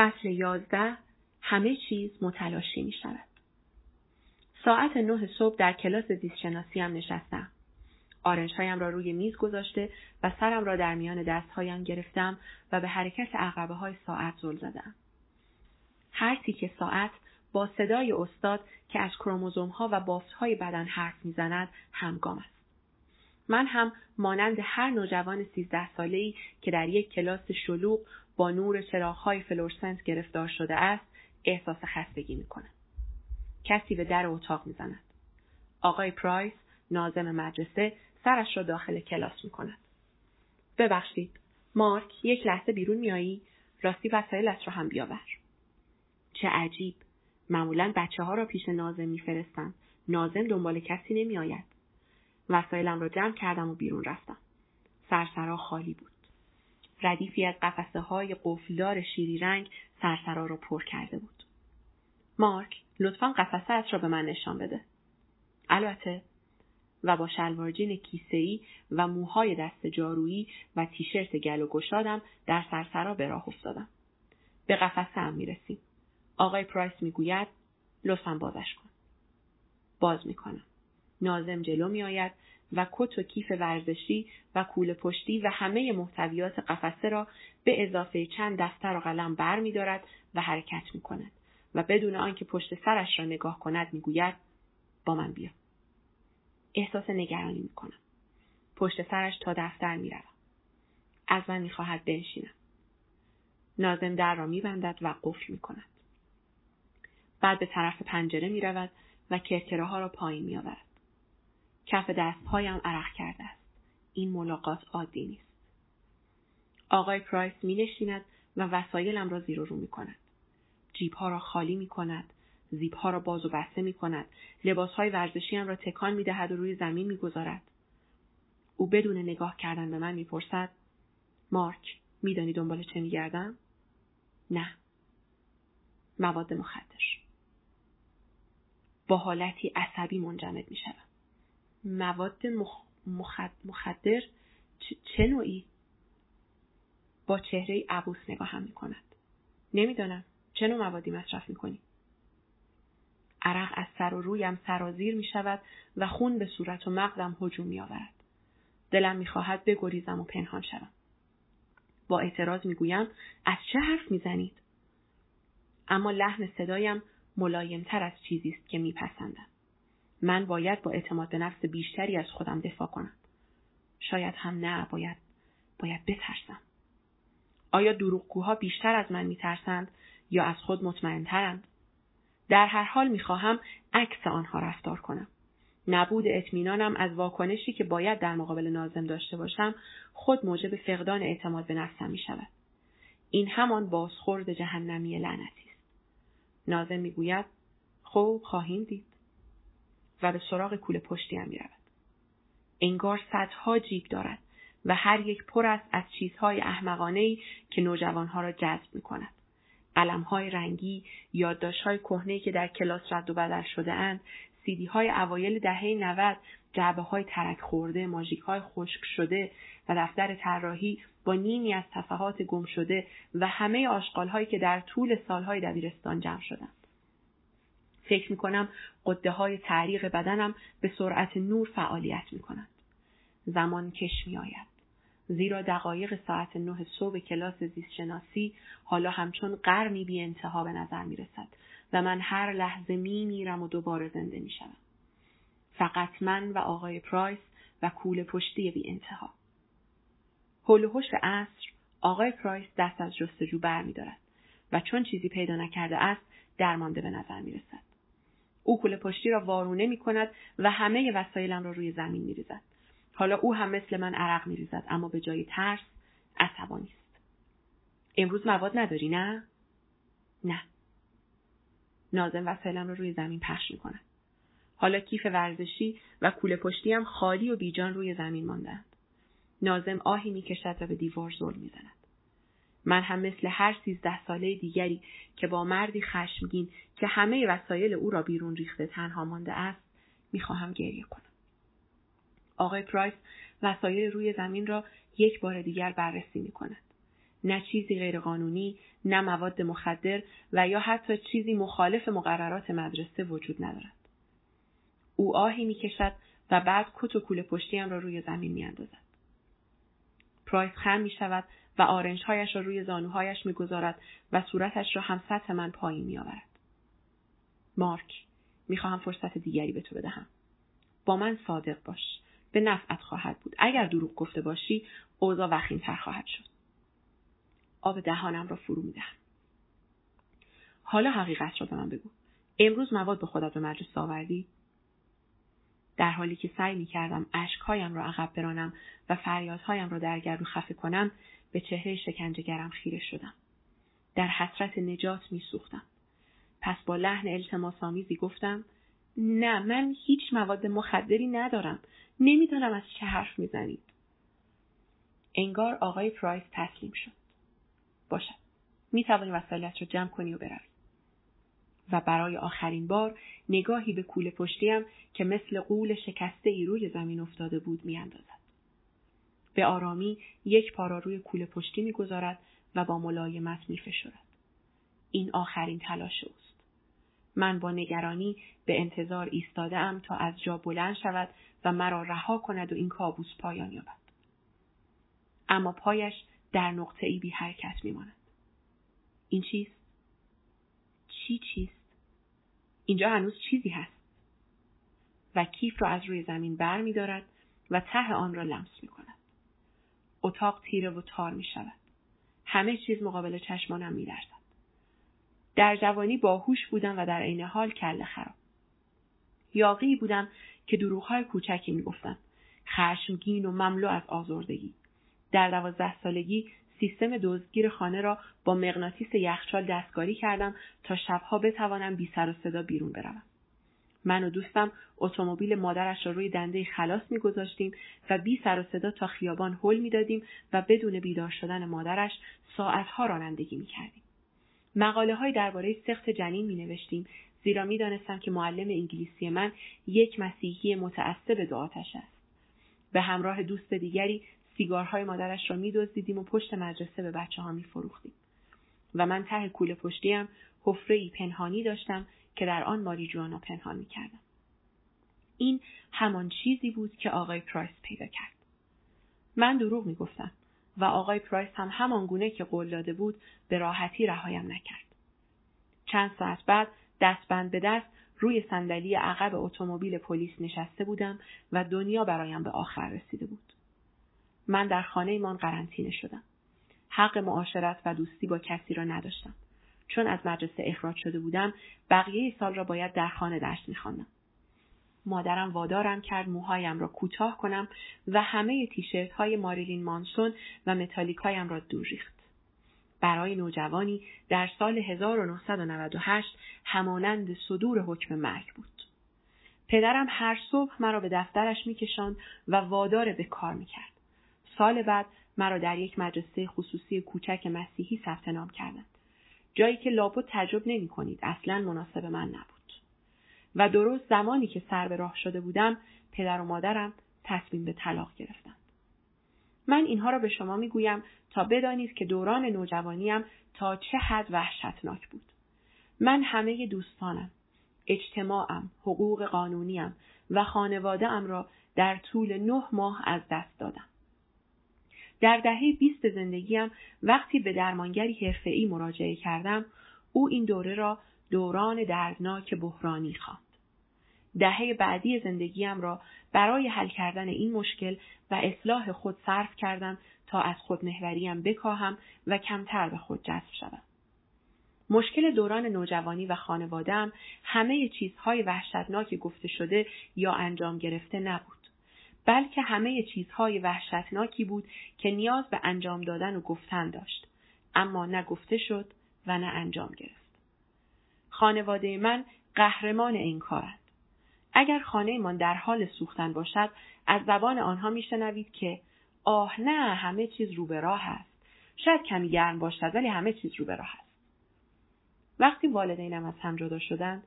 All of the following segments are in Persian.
فصل یازده همه چیز متلاشی می شود. ساعت نه صبح در کلاس زیستشناسی هم نشستم. آرنج هایم را روی میز گذاشته و سرم را در میان دستهایم گرفتم و به حرکت عقبه های ساعت زل زدم. هر تیک ساعت با صدای استاد که از کروموزوم ها و بافت های بدن حرف می‌زند همگام است. من هم مانند هر نوجوان سیزده ساله ای که در یک کلاس شلوغ با نور های فلورسنت گرفتار شده است احساس خستگی می کنم. کسی به در اتاق می‌زند. آقای پرایس ناظم مدرسه سرش را داخل کلاس می کند. ببخشید مارک یک لحظه بیرون میایی راستی وسایلت را هم بیاور چه عجیب معمولا بچه ها را پیش ناظم میفرستم ناظم دنبال کسی نمیآید وسایلم را جمع کردم و بیرون رفتم سرسرا خالی بود ردیفی از قفسه های قفلدار شیری رنگ سرسرا را پر کرده بود مارک لطفا قفسه را به من نشان بده البته و با شلوار جین کیسه‌ای و موهای دست جارویی و تیشرت گل و گشادم در سرسرا به راه افتادم. به قفسه هم می‌رسیم. آقای پرایس می‌گوید لطفا بازش کن. باز می‌کنم. نازم جلو میآید و کت و کیف ورزشی و کوله پشتی و همه محتویات قفسه را به اضافه چند دفتر و قلم بر می دارد و حرکت می کند و بدون آنکه پشت سرش را نگاه کند می‌گوید با من بیا. احساس نگرانی می کنم. پشت سرش تا دفتر می روم. از من می خواهد بنشینم. نازم در را می بندد و قفل می کند. بعد به طرف پنجره می رود و کرکره ها را پایین می آورد. کف دستهایم عرق کرده است. این ملاقات عادی نیست. آقای پرایس می نشیند و وسایلم را زیر و رو می کند. جیب ها را خالی می کند ها را باز و بسته می کند. لباس های ورزشی هم را تکان می دهد و روی زمین می گذارد. او بدون نگاه کردن به من می‌پرسد مارک میدانی دنبال چه میگردم نه مواد مخدر با حالتی عصبی منجمد می شود. مواد مخ... مخدر چه نوعی؟ با چهره عبوس می کند. نمی‌دانم چه نوع موادی مصرف می کنی؟ عرق از سر و رویم سرازیر می شود و خون به صورت و مغزم هجوم می آورد. دلم می خواهد بگریزم و پنهان شوم. با اعتراض می گویم از چه حرف می زنید؟ اما لحن صدایم ملایمتر از چیزی است که میپسندم. من باید با اعتماد به نفس بیشتری از خودم دفاع کنم. شاید هم نه باید باید بترسم. آیا دروغگوها بیشتر از من میترسند یا از خود مطمئنترند؟ در هر حال می‌خواهم عکس آنها رفتار کنم. نبود اطمینانم از واکنشی که باید در مقابل نازم داشته باشم خود موجب فقدان اعتماد به نفسم می شود. این همان بازخورد جهنمی لعنتی است. نازم می‌گوید خوب خواهیم دید و به سراغ کوله پشتی هم می رود. انگار صدها جیب دارد و هر یک پر است از چیزهای احمقانه که نوجوانها را جذب می کند. های رنگی، های کهنه که در کلاس رد و بدل شده اند، سیدی های اوایل دهه 90 جعبه های ترک خورده، ماژیک های خشک شده و دفتر طراحی با نیمی از صفحات گم شده و همه آشغال هایی که در طول سالهای دبیرستان جمع شدند. فکر می کنم قده های تعریق بدنم به سرعت نور فعالیت می کنند. زمان کش می آید. زیرا دقایق ساعت نه صبح کلاس زیستشناسی حالا همچون قرنی بی انتها به نظر می رسد و من هر لحظه می میرم و دوباره زنده می شدم. فقط من و آقای پرایس و کول پشتی بی انتها. حول و عصر آقای پرایس دست از جستجو بر می دارد و چون چیزی پیدا نکرده است درمانده به نظر می رسد. او کوله پشتی را وارونه می کند و همه وسایلم را روی زمین می ریزد. حالا او هم مثل من عرق میریزد اما به جای ترس عصبانی است. امروز مواد نداری نه؟ نه. نازم وسایلم رو روی زمین پخش می‌کند. حالا کیف ورزشی و کوله پشتی هم خالی و بیجان روی زمین ماندند نازم آهی می‌کشد و به دیوار زل می‌زند. من هم مثل هر سیزده ساله دیگری که با مردی خشمگین که همه وسایل او را بیرون ریخته تنها مانده است می‌خواهم گریه کنم. آقای پرایس وسایل روی زمین را یک بار دیگر بررسی می کند. نه چیزی غیرقانونی نه مواد مخدر و یا حتی چیزی مخالف مقررات مدرسه وجود ندارد. او آهی می‌کشد و بعد کت و کوله پشتیم را روی زمین میاندازد. پرایس خم می شود و آرنجهایش را روی زانوهایش می‌گذارد و صورتش را هم سطح من پایین میآورد. مارک می‌خواهم فرصت دیگری به تو بدهم. با من صادق باش. به نفعت خواهد بود. اگر دروغ گفته باشی اوضاع وخیمتر خواهد شد. آب دهانم را فرو می‌دهم. حالا حقیقت را به من بگو. امروز مواد به خودت به مجلس آوردی؟ در حالی که سعی می کردم اشکهایم را عقب برانم و فریادهایم را در گردو خفه کنم به چهره شکنجهگرم خیره شدم. در حسرت نجات می سوختم. پس با لحن التماسآمیزی گفتم نه من هیچ مواد مخدری ندارم. نمی‌دانم از چه حرف می‌زنید. انگار آقای پرایس تسلیم شد. باشد. می توانی وسایلت را جمع کنی و بروی. و برای آخرین بار نگاهی به کوله پشتیم که مثل قول شکسته ای روی زمین افتاده بود میاندازد. به آرامی یک پارا روی کوله پشتی می‌گذارد و با ملایمت میفشرد. این آخرین تلاش اوست. من با نگرانی به انتظار ایستاده ام تا از جا بلند شود و مرا رها کند و این کابوس پایان یابد. اما پایش در نقطه ای بی حرکت میماند. این چیست؟ چی چیست؟ اینجا هنوز چیزی هست. و کیف را از روی زمین بر می دارد و ته آن را لمس می کند. اتاق تیره و تار می شود. همه چیز مقابل چشمانم می درزد. در جوانی باهوش بودم و در عین حال کله خراب. یاقی بودم که دروغهای کوچکی می گفتم. خشمگین و مملو از آزردگی. در دوازده سالگی سیستم دزدگیر خانه را با مغناطیس یخچال دستکاری کردم تا شبها بتوانم بی سر و صدا بیرون بروم. من و دوستم اتومبیل مادرش را روی دنده خلاص میگذاشتیم و بی سر و صدا تا خیابان هل می‌دادیم و بدون بیدار شدن مادرش ساعتها رانندگی می‌کردیم مقاله های درباره سخت جنین می نوشتیم زیرا می دانستم که معلم انگلیسی من یک مسیحی متعصب به آتش است. به همراه دوست دیگری سیگارهای مادرش را میدزدیدیم و پشت مدرسه به بچه ها می فروختیم. و من ته کوله پشتیم حفره ای پنهانی داشتم که در آن ماریجوانا پنهان می کردم. این همان چیزی بود که آقای پرایس پیدا کرد. من دروغ می گفتم و آقای پرایس هم همان گونه که قول داده بود به راحتی رهایم نکرد. چند ساعت بعد دستبند به دست روی صندلی عقب اتومبیل پلیس نشسته بودم و دنیا برایم به آخر رسیده بود. من در خانه ایمان قرنطینه شدم. حق معاشرت و دوستی با کسی را نداشتم. چون از مدرسه اخراج شده بودم بقیه سال را باید در خانه درس میخواندم مادرم وادارم کرد موهایم را کوتاه کنم و همه تیشرت های ماریلین مانسون و متالیکایم را دور ریخت. برای نوجوانی در سال 1998 همانند صدور حکم مرگ بود. پدرم هر صبح مرا به دفترش میکشاند و وادار به کار می‌کرد. سال بعد مرا در یک مدرسه خصوصی کوچک مسیحی ثبت نام. جایی که لابد تجرب نمی کنید اصلا مناسب من نبود. و درست زمانی که سر به راه شده بودم پدر و مادرم تصمیم به طلاق گرفتند. من اینها را به شما می گویم تا بدانید که دوران نوجوانیم تا چه حد وحشتناک بود. من همه دوستانم، اجتماعم، حقوق قانونیم و خانواده ام را در طول نه ماه از دست دادم. در دهه بیست زندگیم وقتی به درمانگری حرفه‌ای مراجعه کردم او این دوره را دوران دردناک بحرانی خواند دهه بعدی زندگیم را برای حل کردن این مشکل و اصلاح خود صرف کردم تا از خودمهوریم بکاهم و کمتر به خود جذب شوم مشکل دوران نوجوانی و خانوادم همه چیزهای وحشتناک گفته شده یا انجام گرفته نبود. بلکه همه چیزهای وحشتناکی بود که نیاز به انجام دادن و گفتن داشت. اما نه شد و نه انجام گرفت. خانواده من قهرمان این کارند. اگر خانهمان در حال سوختن باشد از زبان آنها میشنوید که آه نه همه چیز رو به راه است. شاید کمی گرم باشد ولی همه چیز رو به راه است. وقتی والدینم از هم جدا شدند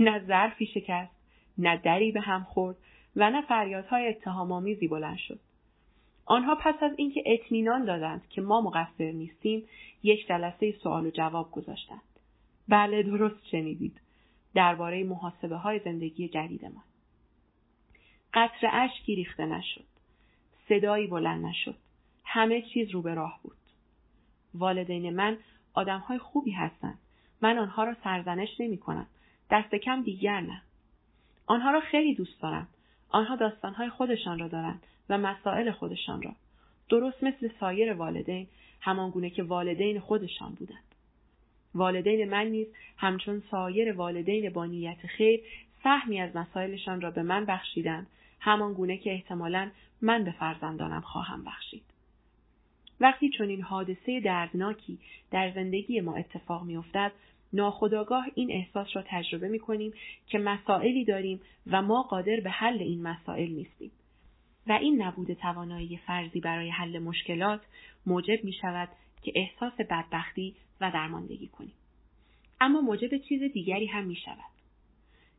نه ظرفی شکست نه دری به هم خورد و نه فریادهای اتهامآمیزی بلند شد. آنها پس از اینکه اطمینان دادند که ما مقصر نیستیم یک جلسه سوال و جواب گذاشتند. بله درست شنیدید. درباره محاسبه های زندگی جدیدمان. قطر اشکی ریخته نشد. صدایی بلند نشد. همه چیز رو به راه بود. والدین من آدمهای خوبی هستند. من آنها را سرزنش نمی کنم دست کم دیگر نه. آنها را خیلی دوست دارم. آنها داستانهای خودشان را دارند و مسائل خودشان را. درست مثل سایر والدین همانگونه که والدین خودشان بودند. والدین من نیز همچون سایر والدین با نیت خیر سهمی از مسائلشان را به من بخشیدند. همان گونه که احتمالا من به فرزندانم خواهم بخشید. وقتی چنین حادثه دردناکی در زندگی ما اتفاق میافتد ناخداگاه این احساس را تجربه می کنیم که مسائلی داریم و ما قادر به حل این مسائل نیستیم. و این نبود توانایی فرضی برای حل مشکلات موجب می شود که احساس بدبختی و درماندگی کنیم. اما موجب چیز دیگری هم می شود.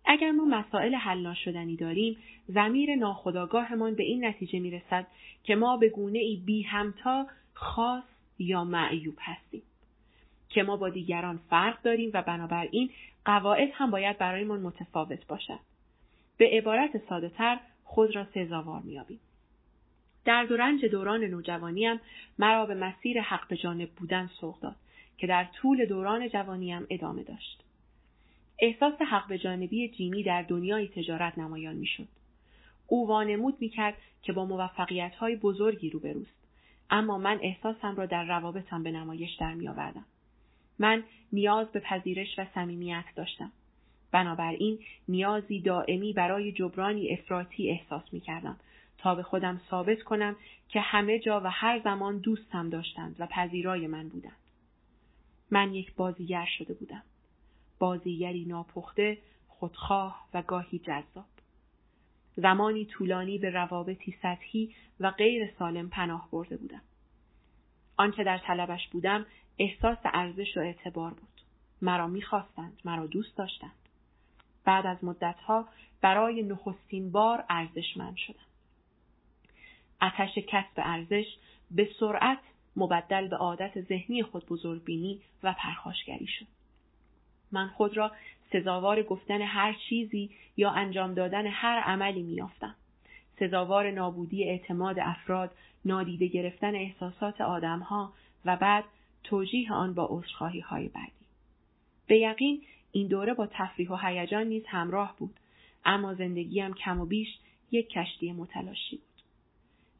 اگر ما مسائل حل ناشدنی داریم، زمیر ناخداگاهمان به این نتیجه می رسد که ما به گونه ای بی همتا خاص یا معیوب هستیم. که ما با دیگران فرق داریم و بنابراین قواعد هم باید برایمان متفاوت باشد. به عبارت ساده تر خود را سزاوار میابیم. در دورنج دوران نوجوانیم مرا به مسیر حق به جانب بودن سوق داد که در طول دوران جوانیم ادامه داشت. احساس حق به جانبی جیمی در دنیای تجارت نمایان می‌شد. او وانمود می‌کرد که با موفقیت های بزرگی روبروست اما من احساسم را در روابطم به نمایش در میآوردم من نیاز به پذیرش و صمیمیت داشتم. بنابراین نیازی دائمی برای جبرانی افراطی احساس می کردم تا به خودم ثابت کنم که همه جا و هر زمان دوستم داشتند و پذیرای من بودند. من یک بازیگر شده بودم. بازیگری ناپخته، خودخواه و گاهی جذاب. زمانی طولانی به روابطی سطحی و غیر سالم پناه برده بودم. آنچه در طلبش بودم احساس ارزش و اعتبار بود. مرا می‌خواستند، مرا دوست داشتند. بعد از مدتها برای نخستین بار ارزشمند شدم. اتش کسب ارزش به سرعت مبدل به عادت ذهنی خود بزرگبینی و پرخاشگری شد. من خود را سزاوار گفتن هر چیزی یا انجام دادن هر عملی میافتم. سزاوار نابودی اعتماد افراد، نادیده گرفتن احساسات آدمها و بعد توجیه آن با عذرخواهی های بعدی. به یقین این دوره با تفریح و هیجان نیز همراه بود اما زندگیم کم و بیش یک کشتی متلاشی بود.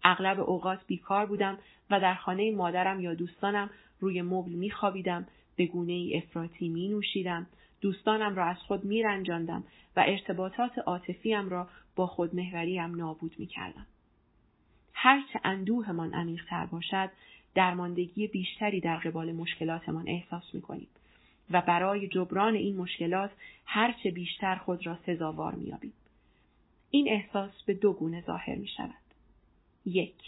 اغلب اوقات بیکار بودم و در خانه مادرم یا دوستانم روی مبل میخوابیدم به گونه ای افراطی می نوشیدم دوستانم را از خود می رنجاندم و ارتباطات عاطفیم را با خودمهوریم نابود می کردم. هرچه اندوهمان عمیقتر باشد درماندگی بیشتری در قبال مشکلاتمان احساس می کنیم و برای جبران این مشکلات هرچه بیشتر خود را سزاوار می آبیم. این احساس به دو گونه ظاهر می شود. یک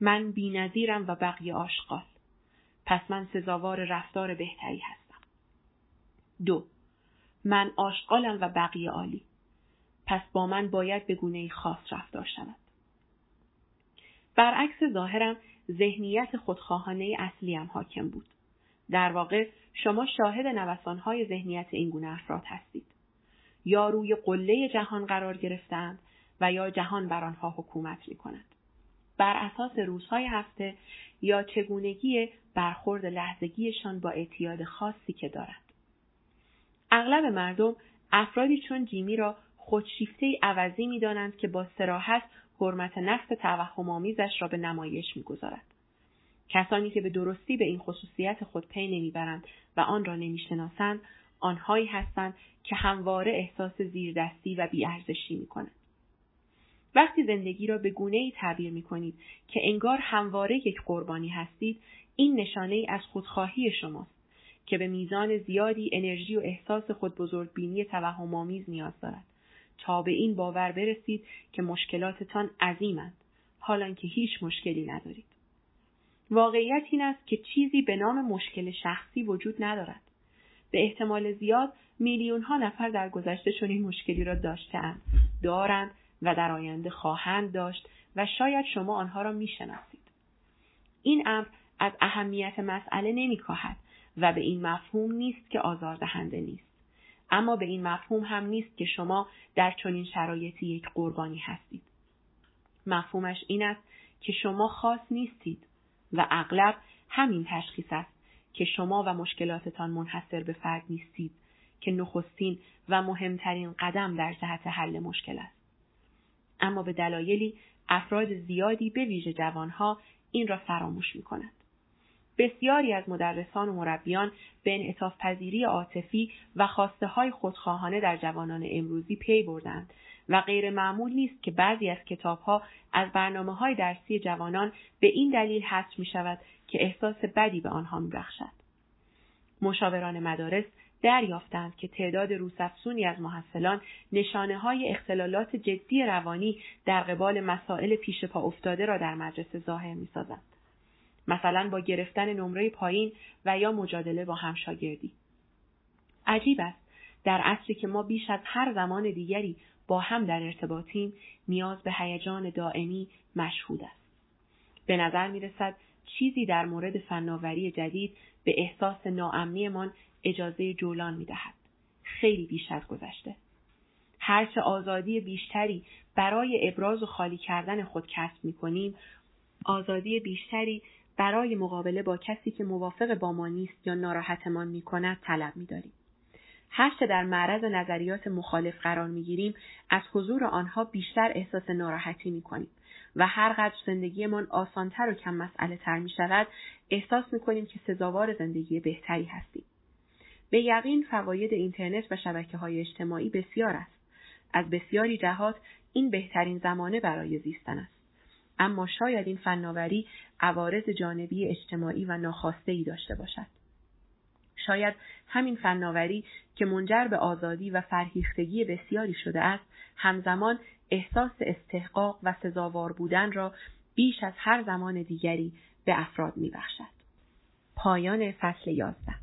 من بینظیرم و بقیه آشغال پس من سزاوار رفتار بهتری هستم. دو من آشغالم و بقیه عالی پس با من باید به گونه خاص رفتار شود. برعکس ظاهرم ذهنیت خودخواهانه اصلی هم حاکم بود. در واقع شما شاهد نوسانهای ذهنیت این گونه افراد هستید. یا روی قله جهان قرار گرفتند و یا جهان بر آنها حکومت می کند. بر اساس روزهای هفته یا چگونگی برخورد لحظگیشان با اعتیاد خاصی که دارد. اغلب مردم افرادی چون جیمی را خودشیفته عوضی می دانند که با سراحت حرمت نفس توهم آمیزش را به نمایش می‌گذارد. کسانی که به درستی به این خصوصیت خود پی نمی‌برند و آن را نمی‌شناسند آنهایی هستند که همواره احساس زیردستی و بیارزشی می‌کنند. وقتی زندگی را به گونه ای تعبیر می کنید که انگار همواره یک قربانی هستید این نشانه ای از خودخواهی شماست که به میزان زیادی انرژی و احساس خود بزرگبینی توهم نیاز دارد. تا به این باور برسید که مشکلاتتان عظیمند حالان که هیچ مشکلی ندارید. واقعیت این است که چیزی به نام مشکل شخصی وجود ندارد. به احتمال زیاد میلیون ها نفر در گذشته چنین مشکلی را داشتهاند، دارند و در آینده خواهند داشت و شاید شما آنها را می‌شناسید این امر از اهمیت مسئله نمیکاهد و به این مفهوم نیست که آزاردهنده نیست اما به این مفهوم هم نیست که شما در چنین شرایطی یک قربانی هستید مفهومش این است که شما خاص نیستید و اغلب همین تشخیص است که شما و مشکلاتتان منحصر به فرد نیستید که نخستین و مهمترین قدم در جهت حل مشکل است. اما به دلایلی افراد زیادی به ویژه جوانها این را فراموش می. بسیاری از مدرسان و مربیان به انعطاف پذیری عاطفی و خواسته های خودخواهانه در جوانان امروزی پی بردند و غیر معمول نیست که بعضی از کتابها از برنامه های درسی جوانان به این دلیل حذف می شود که احساس بدی به آنها می بخشد. مشاوران مدارس دریافتند که تعداد روسفسونی از محصلان نشانه های اختلالات جدی روانی در قبال مسائل پیش پا افتاده را در مدرسه ظاهر می سازند. مثلا با گرفتن نمره پایین و یا مجادله با همشاگردی. عجیب است در عصری که ما بیش از هر زمان دیگری با هم در ارتباطیم نیاز به هیجان دائمی مشهود است. به نظر می رسد چیزی در مورد فناوری جدید به احساس ناامنیمان اجازه جولان می دهد. خیلی بیش از گذشته. هرچه آزادی بیشتری برای ابراز و خالی کردن خود کسب می کنیم، آزادی بیشتری برای مقابله با کسی که موافق با ما نیست یا ناراحتمان می کند طلب می داریم. هرچه در معرض نظریات مخالف قرار می گیریم از حضور آنها بیشتر احساس ناراحتی می کنیم و هرقدر زندگیمان آسانتر و کم مسئله تر می شود احساس می کنیم که سزاوار زندگی بهتری هستیم. به یقین فواید اینترنت و شبکه های اجتماعی بسیار است. از بسیاری جهات این بهترین زمانه برای زیستن است. اما شاید این فناوری عوارض جانبی اجتماعی و ناخواسته ای داشته باشد. شاید همین فناوری که منجر به آزادی و فرهیختگی بسیاری شده است همزمان احساس استحقاق و سزاوار بودن را بیش از هر زمان دیگری به افراد میبخشد. پایان فصل یازده